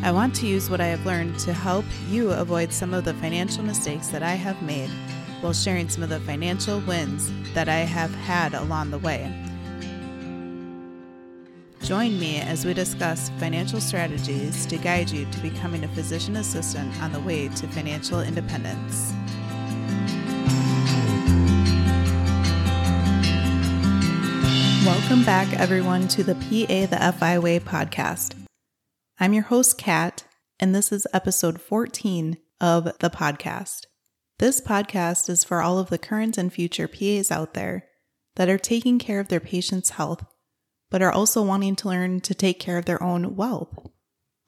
I want to use what I have learned to help you avoid some of the financial mistakes that I have made while sharing some of the financial wins that I have had along the way. Join me as we discuss financial strategies to guide you to becoming a physician assistant on the way to financial independence. Welcome back, everyone, to the PA the FI Way podcast. I'm your host, Kat, and this is episode 14 of the podcast. This podcast is for all of the current and future PAs out there that are taking care of their patients' health, but are also wanting to learn to take care of their own wealth.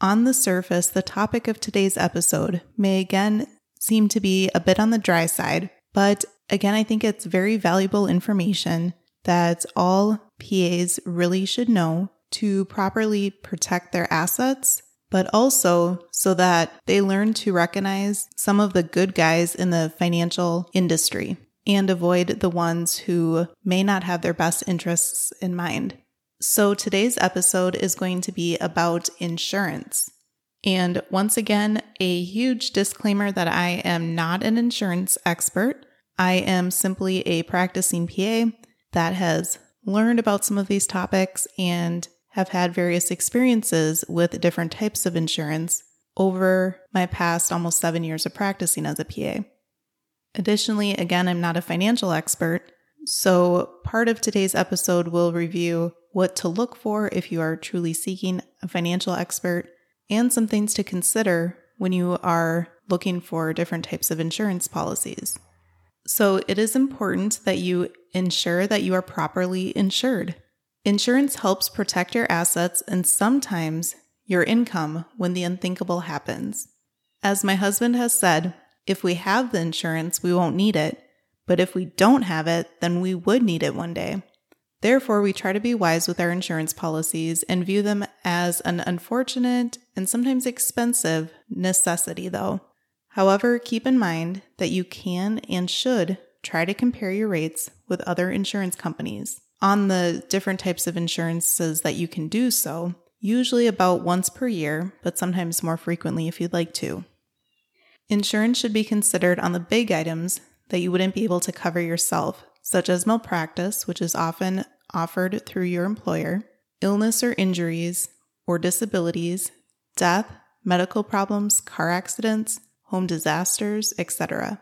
On the surface, the topic of today's episode may again seem to be a bit on the dry side, but again, I think it's very valuable information that all PAs really should know to properly protect their assets, but also so that they learn to recognize some of the good guys in the financial industry and avoid the ones who may not have their best interests in mind. So today's episode is going to be about insurance. And once again, a huge disclaimer that I am not an insurance expert. I am simply a practicing PA that has learned about some of these topics and have had various experiences with different types of insurance over my past almost seven years of practicing as a PA. Additionally, again, I'm not a financial expert, so part of today's episode will review what to look for if you are truly seeking a financial expert and some things to consider when you are looking for different types of insurance policies. So, it is important that you ensure that you are properly insured. Insurance helps protect your assets and sometimes your income when the unthinkable happens. As my husband has said, if we have the insurance, we won't need it, but if we don't have it, then we would need it one day. Therefore, we try to be wise with our insurance policies and view them as an unfortunate and sometimes expensive necessity, though. However, keep in mind that you can and should try to compare your rates with other insurance companies on the different types of insurances that you can do so, usually about once per year, but sometimes more frequently if you'd like to. Insurance should be considered on the big items that you wouldn't be able to cover yourself, such as malpractice, which is often offered through your employer, illness or injuries or disabilities, death, medical problems, car accidents, home disasters, etc.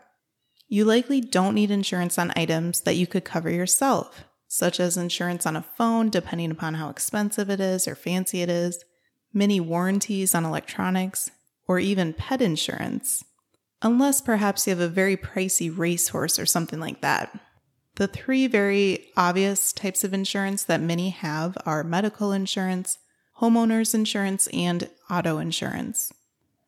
You likely don't need insurance on items that you could cover yourself, such as insurance on a phone, depending upon how expensive it is or fancy it is, many warranties on electronics, or even pet insurance, unless perhaps you have a very pricey racehorse or something like that. The three very obvious types of insurance that many have are medical insurance, homeowners insurance, and auto insurance.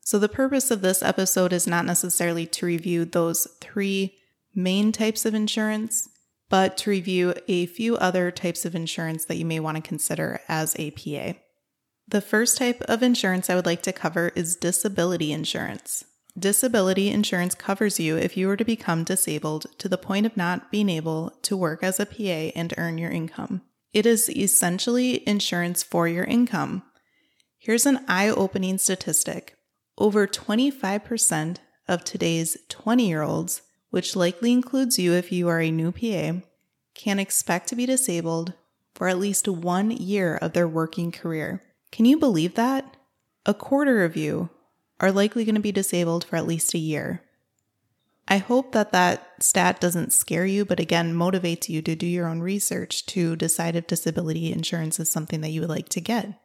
So, the purpose of this episode is not necessarily to review those three main types of insurance, but to review a few other types of insurance that you may want to consider as a PA. The first type of insurance I would like to cover is disability insurance. Disability insurance covers you if you were to become disabled to the point of not being able to work as a PA and earn your income. It is essentially insurance for your income. Here's an eye opening statistic over 25% of today's 20 year olds, which likely includes you if you are a new PA, can expect to be disabled for at least one year of their working career. Can you believe that? A quarter of you are likely going to be disabled for at least a year. I hope that that stat doesn't scare you, but again, motivates you to do your own research to decide if disability insurance is something that you would like to get.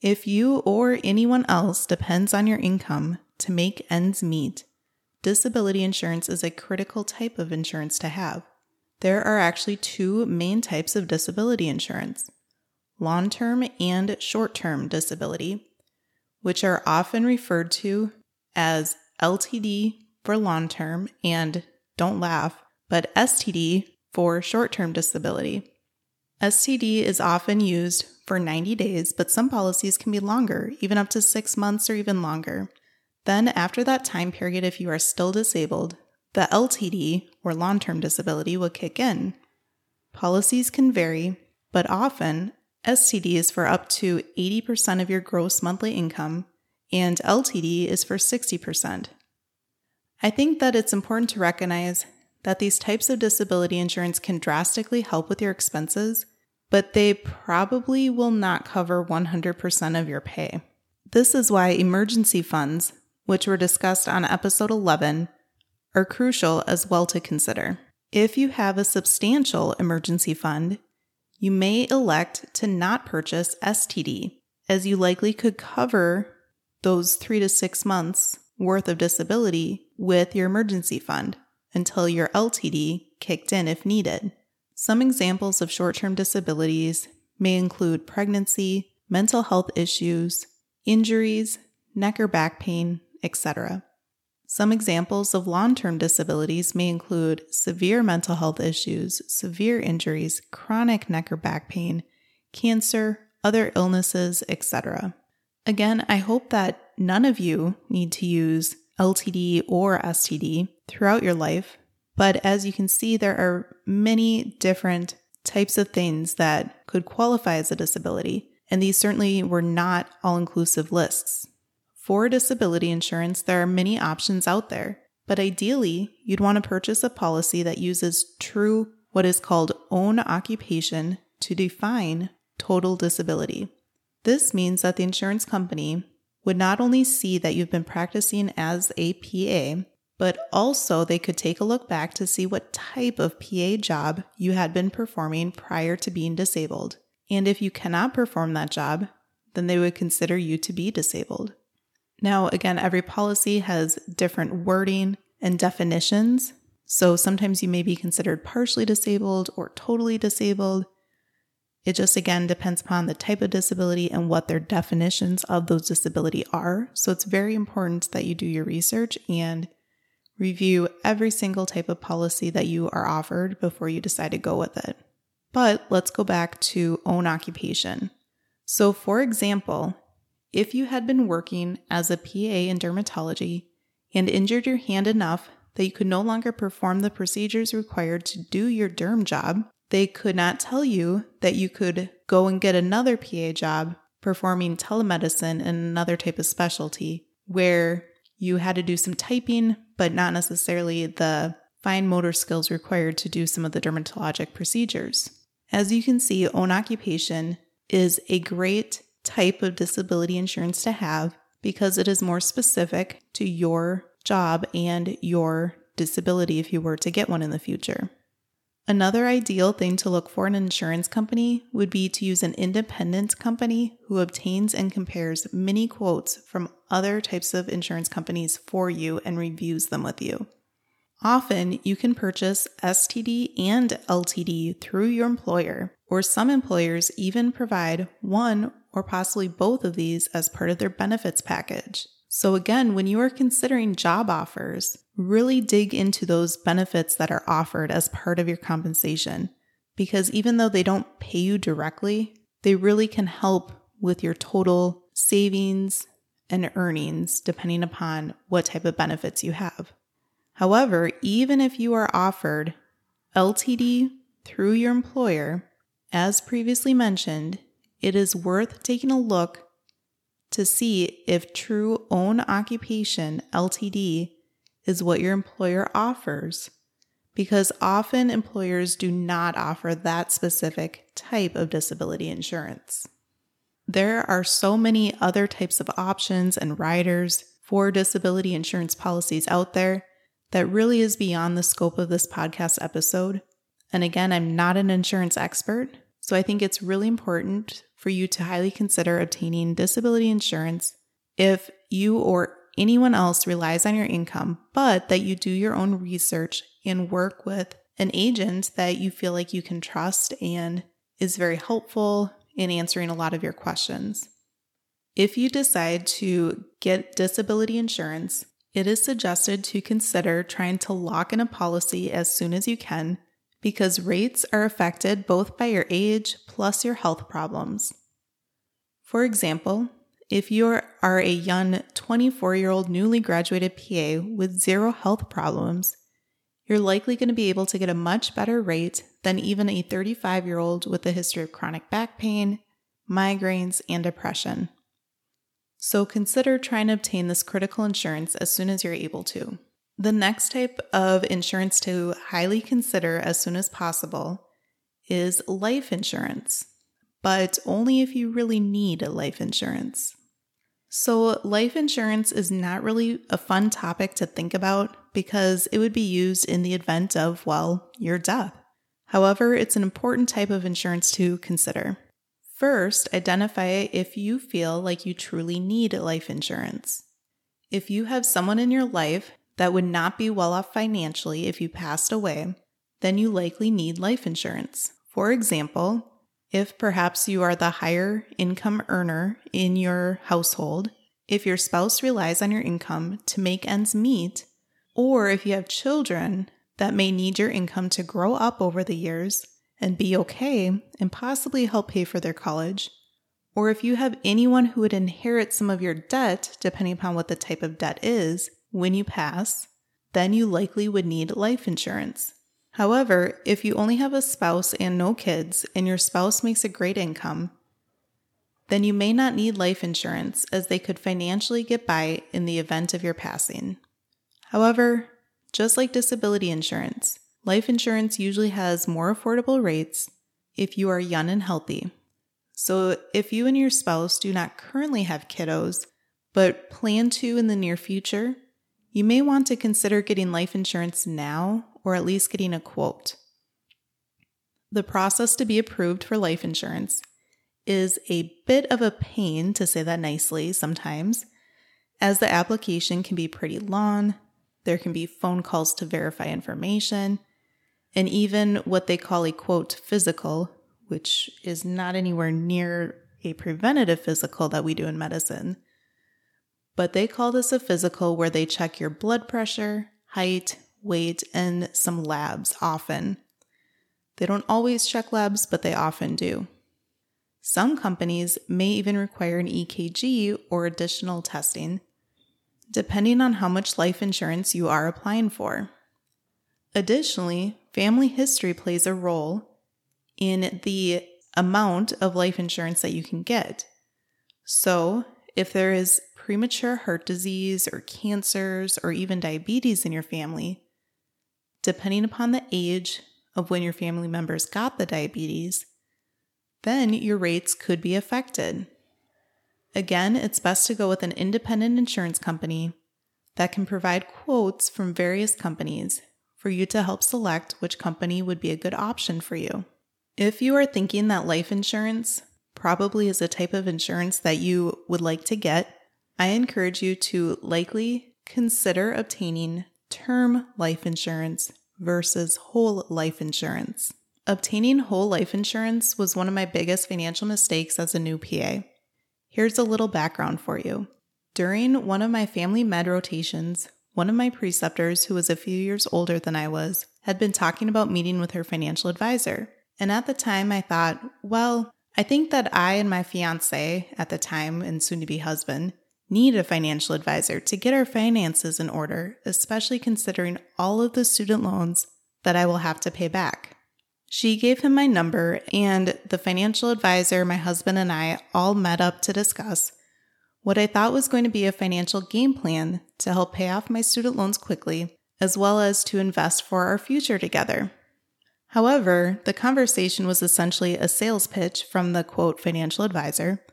If you or anyone else depends on your income to make ends meet, disability insurance is a critical type of insurance to have. There are actually two main types of disability insurance long term and short term disability, which are often referred to as LTD for long term, and don't laugh, but STD for short term disability. STD is often used for 90 days, but some policies can be longer, even up to six months or even longer. Then, after that time period, if you are still disabled, the LTD or long term disability will kick in. Policies can vary, but often STD is for up to 80% of your gross monthly income, and LTD is for 60%. I think that it's important to recognize that these types of disability insurance can drastically help with your expenses, but they probably will not cover 100% of your pay. This is why emergency funds, which were discussed on episode 11, are crucial as well to consider. If you have a substantial emergency fund, you may elect to not purchase STD, as you likely could cover those three to six months worth of disability with your emergency fund until your LTD kicked in if needed. Some examples of short term disabilities may include pregnancy, mental health issues, injuries, neck or back pain, etc. Some examples of long term disabilities may include severe mental health issues, severe injuries, chronic neck or back pain, cancer, other illnesses, etc. Again, I hope that none of you need to use LTD or STD throughout your life, but as you can see, there are many different types of things that could qualify as a disability, and these certainly were not all inclusive lists. For disability insurance, there are many options out there, but ideally, you'd want to purchase a policy that uses true, what is called own occupation to define total disability. This means that the insurance company would not only see that you've been practicing as a PA, but also they could take a look back to see what type of PA job you had been performing prior to being disabled. And if you cannot perform that job, then they would consider you to be disabled. Now, again, every policy has different wording and definitions. So sometimes you may be considered partially disabled or totally disabled. It just again depends upon the type of disability and what their definitions of those disability are. So it's very important that you do your research and review every single type of policy that you are offered before you decide to go with it. But let's go back to own occupation. So, for example, if you had been working as a PA in dermatology and injured your hand enough that you could no longer perform the procedures required to do your derm job, they could not tell you that you could go and get another PA job performing telemedicine in another type of specialty where you had to do some typing, but not necessarily the fine motor skills required to do some of the dermatologic procedures. As you can see, own occupation is a great type of disability insurance to have because it is more specific to your job and your disability if you were to get one in the future. Another ideal thing to look for in an insurance company would be to use an independent company who obtains and compares many quotes from other types of insurance companies for you and reviews them with you. Often, you can purchase STD and LTD through your employer, or some employers even provide one or possibly both of these as part of their benefits package. So, again, when you are considering job offers, really dig into those benefits that are offered as part of your compensation. Because even though they don't pay you directly, they really can help with your total savings and earnings depending upon what type of benefits you have. However, even if you are offered LTD through your employer, as previously mentioned, it is worth taking a look to see if true own occupation LTD is what your employer offers, because often employers do not offer that specific type of disability insurance. There are so many other types of options and riders for disability insurance policies out there that really is beyond the scope of this podcast episode. And again, I'm not an insurance expert, so I think it's really important for you to highly consider obtaining disability insurance if you or anyone else relies on your income, but that you do your own research and work with an agent that you feel like you can trust and is very helpful in answering a lot of your questions. If you decide to get disability insurance it is suggested to consider trying to lock in a policy as soon as you can because rates are affected both by your age plus your health problems. For example, if you are a young 24 year old newly graduated PA with zero health problems, you're likely going to be able to get a much better rate than even a 35 year old with a history of chronic back pain, migraines, and depression. So consider trying to obtain this critical insurance as soon as you're able to. The next type of insurance to highly consider as soon as possible is life insurance, but only if you really need a life insurance. So, life insurance is not really a fun topic to think about because it would be used in the event of, well, your death. However, it's an important type of insurance to consider. First, identify if you feel like you truly need life insurance. If you have someone in your life that would not be well off financially if you passed away, then you likely need life insurance. For example, if perhaps you are the higher income earner in your household, if your spouse relies on your income to make ends meet, or if you have children that may need your income to grow up over the years, and be okay and possibly help pay for their college. Or if you have anyone who would inherit some of your debt, depending upon what the type of debt is, when you pass, then you likely would need life insurance. However, if you only have a spouse and no kids, and your spouse makes a great income, then you may not need life insurance as they could financially get by in the event of your passing. However, just like disability insurance, life insurance usually has more affordable rates if you are young and healthy. So, if you and your spouse do not currently have kiddos, but plan to in the near future, you may want to consider getting life insurance now or at least getting a quote. The process to be approved for life insurance is a bit of a pain, to say that nicely, sometimes, as the application can be pretty long. There can be phone calls to verify information, and even what they call a quote physical, which is not anywhere near a preventative physical that we do in medicine. But they call this a physical where they check your blood pressure, height, weight, and some labs often. They don't always check labs, but they often do. Some companies may even require an EKG or additional testing, depending on how much life insurance you are applying for. Additionally, family history plays a role in the amount of life insurance that you can get. So, if there is premature heart disease or cancers or even diabetes in your family, depending upon the age of when your family members got the diabetes, then your rates could be affected. Again, it's best to go with an independent insurance company that can provide quotes from various companies for you to help select which company would be a good option for you. If you are thinking that life insurance probably is a type of insurance that you would like to get, I encourage you to likely consider obtaining term life insurance versus whole life insurance. Obtaining whole life insurance was one of my biggest financial mistakes as a new PA. Here's a little background for you. During one of my family med rotations, one of my preceptors, who was a few years older than I was, had been talking about meeting with her financial advisor. And at the time, I thought, well, I think that I and my fiance at the time and soon to be husband need a financial advisor to get our finances in order, especially considering all of the student loans that I will have to pay back. She gave him my number, and the financial advisor, my husband, and I all met up to discuss what I thought was going to be a financial game plan to help pay off my student loans quickly, as well as to invest for our future together. However, the conversation was essentially a sales pitch from the quote financial advisor,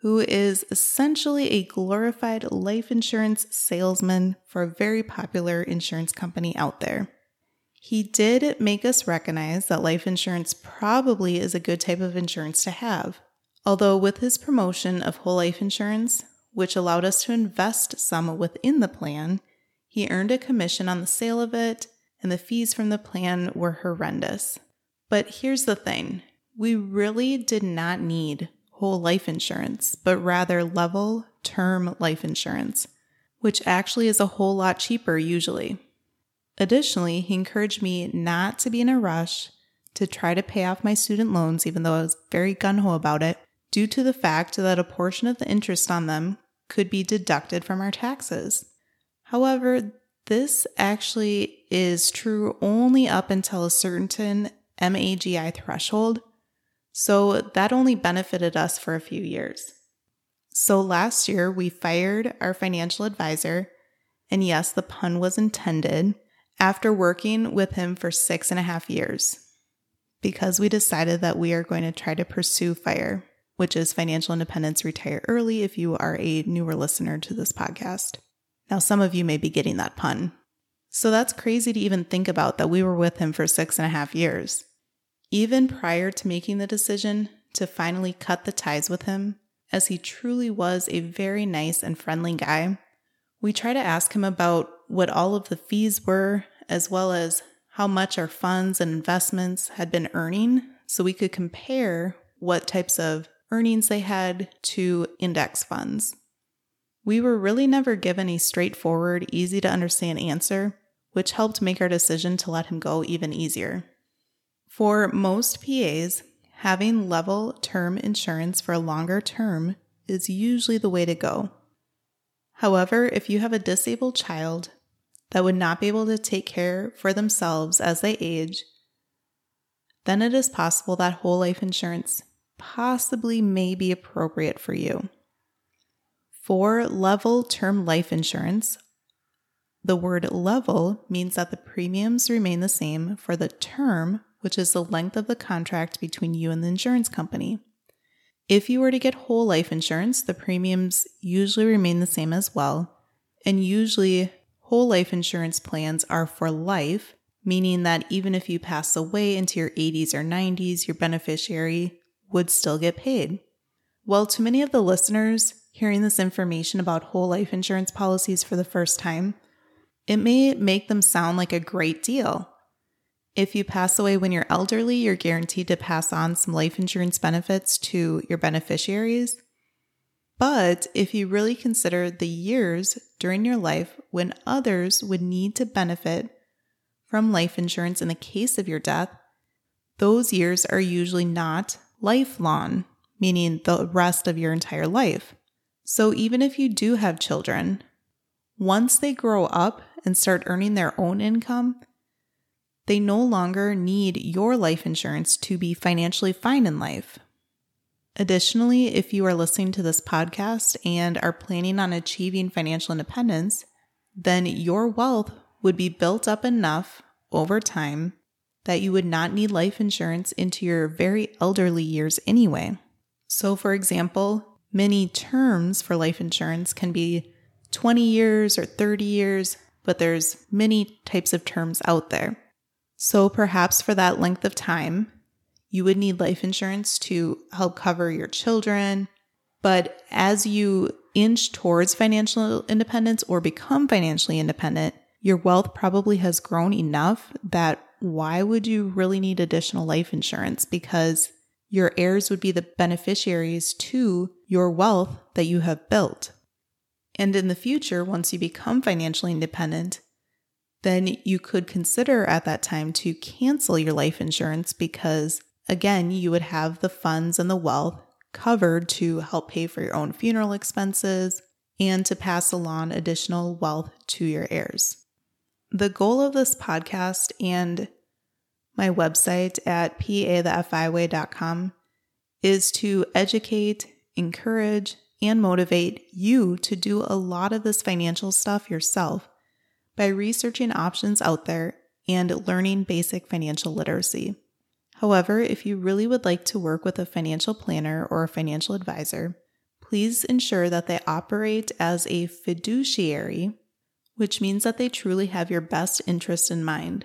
who is essentially a glorified life insurance salesman for a very popular insurance company out there. He did make us recognize that life insurance probably is a good type of insurance to have, Although, with his promotion of whole life insurance, which allowed us to invest some within the plan, he earned a commission on the sale of it, and the fees from the plan were horrendous. But here's the thing we really did not need whole life insurance, but rather level term life insurance, which actually is a whole lot cheaper usually. Additionally, he encouraged me not to be in a rush to try to pay off my student loans, even though I was very gun ho about it, due to the fact that a portion of the interest on them could be deducted from our taxes. However, this actually is true only up until a certain MAGI threshold, so that only benefited us for a few years. So last year, we fired our financial advisor, and yes, the pun was intended, after working with him for six and a half years, because we decided that we are going to try to pursue FIRE, which is Financial Independence Retire Early if you are a newer listener to this podcast. Now, some of you may be getting that pun. So that's crazy to even think about that we were with him for six and a half years. Even prior to making the decision to finally cut the ties with him, as he truly was a very nice and friendly guy, we try to ask him about what all of the fees were, as well as how much our funds and investments had been earning, so we could compare what types of earnings they had to index funds. We were really never given a straightforward, easy to understand answer, which helped make our decision to let him go even easier. For most PAs, having level term insurance for a longer term is usually the way to go. However, if you have a disabled child that would not be able to take care for themselves as they age, then it is possible that whole life insurance possibly may be appropriate for you. For level term life insurance, the word level means that the premiums remain the same for the term, which is the length of the contract between you and the insurance company. If you were to get whole life insurance, the premiums usually remain the same as well. And usually, whole life insurance plans are for life, meaning that even if you pass away into your 80s or 90s, your beneficiary would still get paid. Well, to many of the listeners, hearing this information about whole life insurance policies for the first time, it may make them sound like a great deal. If you pass away when you're elderly, you're guaranteed to pass on some life insurance benefits to your beneficiaries. But if you really consider the years during your life when others would need to benefit from life insurance in the case of your death, those years are usually not lifelong, meaning the rest of your entire life. So even if you do have children, once they grow up and start earning their own income, they no longer need your life insurance to be financially fine in life. Additionally, if you are listening to this podcast and are planning on achieving financial independence, then your wealth would be built up enough over time that you would not need life insurance into your very elderly years anyway. So, for example, Many terms for life insurance can be 20 years or 30 years, but there's many types of terms out there. So perhaps for that length of time, you would need life insurance to help cover your children. But as you inch towards financial independence or become financially independent, your wealth probably has grown enough that why would you really need additional life insurance? Because your heirs would be the beneficiaries to your wealth that you have built. And in the future, once you become financially independent, then you could consider at that time to cancel your life insurance because, again, you would have the funds and the wealth covered to help pay for your own funeral expenses and to pass along additional wealth to your heirs. The goal of this podcast and my website at pathefiway.com is to educate, encourage, and motivate you to do a lot of this financial stuff yourself by researching options out there and learning basic financial literacy. However, if you really would like to work with a financial planner or a financial advisor, please ensure that they operate as a fiduciary, which means that they truly have your best interest in mind.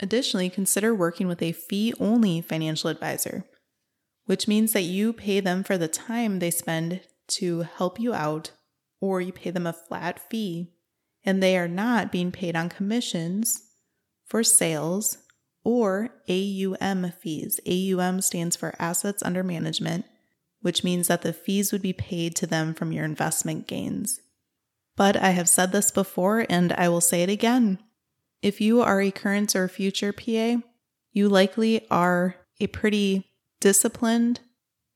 Additionally, consider working with a fee only financial advisor, which means that you pay them for the time they spend to help you out, or you pay them a flat fee, and they are not being paid on commissions for sales or AUM fees. AUM stands for Assets Under Management, which means that the fees would be paid to them from your investment gains. But I have said this before and I will say it again. If you are a current or future PA, you likely are a pretty disciplined,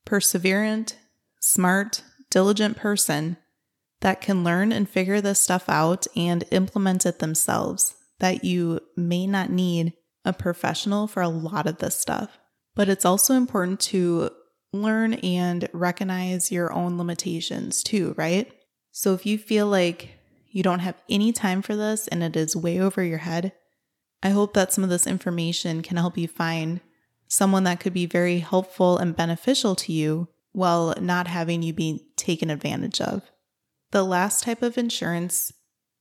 perseverant, smart, diligent person that can learn and figure this stuff out and implement it themselves, that you may not need a professional for a lot of this stuff. But it's also important to learn and recognize your own limitations too, right? So if you feel like you don't have any time for this and it is way over your head, I hope that some of this information can help you find someone that could be very helpful and beneficial to you while not having you be taken advantage of. The last type of insurance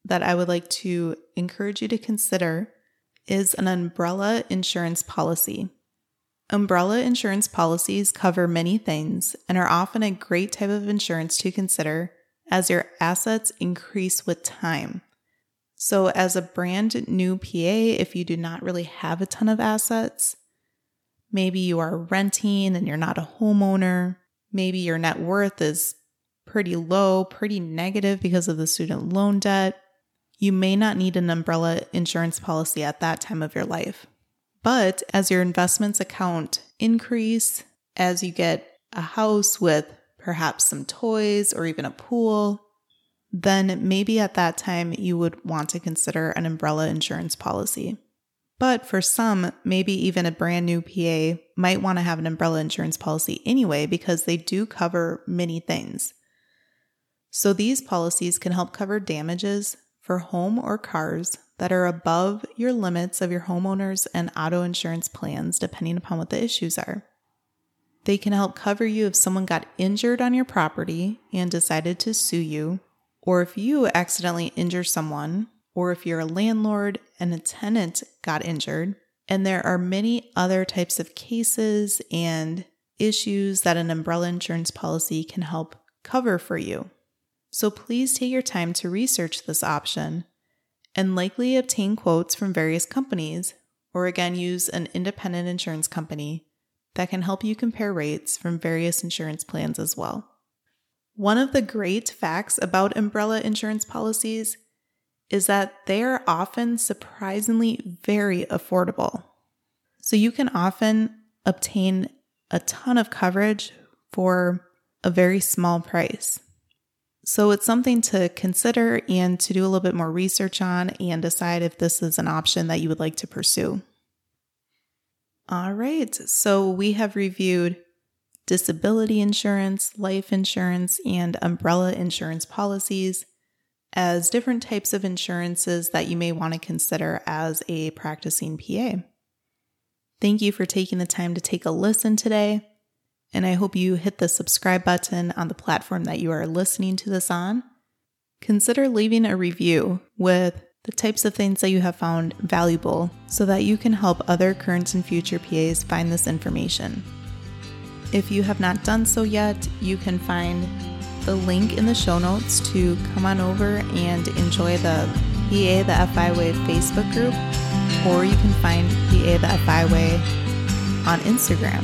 that I would like to encourage you to consider is an umbrella insurance policy. Umbrella insurance policies cover many things and are often a great type of insurance to consider as your assets increase with time. So, as a brand new PA, if you do not really have a ton of assets, maybe you are renting and you're not a homeowner, maybe your net worth is pretty low, pretty negative because of the student loan debt, you may not need an umbrella insurance policy at that time of your life. But as your investments account increase, as you get a house with perhaps some toys or even a pool, then maybe at that time you would want to consider an umbrella insurance policy. But for some, maybe even a brand new PA might want to have an umbrella insurance policy anyway because they do cover many things. So these policies can help cover damages for home or cars that are above your limits of your homeowners and auto insurance plans, depending upon what the issues are. They can help cover you if someone got injured on your property and decided to sue you, or if you accidentally injure someone, or if you're a landlord and a tenant got injured. And there are many other types of cases and issues that an umbrella insurance policy can help cover for you. So please take your time to research this option and likely obtain quotes from various companies, or again, use an independent insurance company that can help you compare rates from various insurance plans as well. One of the great facts about umbrella insurance policies is that they are often surprisingly very affordable. So you can often obtain a ton of coverage for a very small price. So it's something to consider and to do a little bit more research on and decide if this is an option that you would like to pursue. All right, so we have reviewed disability insurance, life insurance, and umbrella insurance policies as different types of insurances that you may want to consider as a practicing PA. Thank you for taking the time to take a listen today and I hope you hit the subscribe button on the platform that you are listening to this on. Consider leaving a review with the types of things that you have found valuable so that you can help other current and future PAs find this information. If you have not done so yet, you can find the link in the show notes to come on over and enjoy the PA the FI Way Facebook group, or you can find PA the FI Way on Instagram.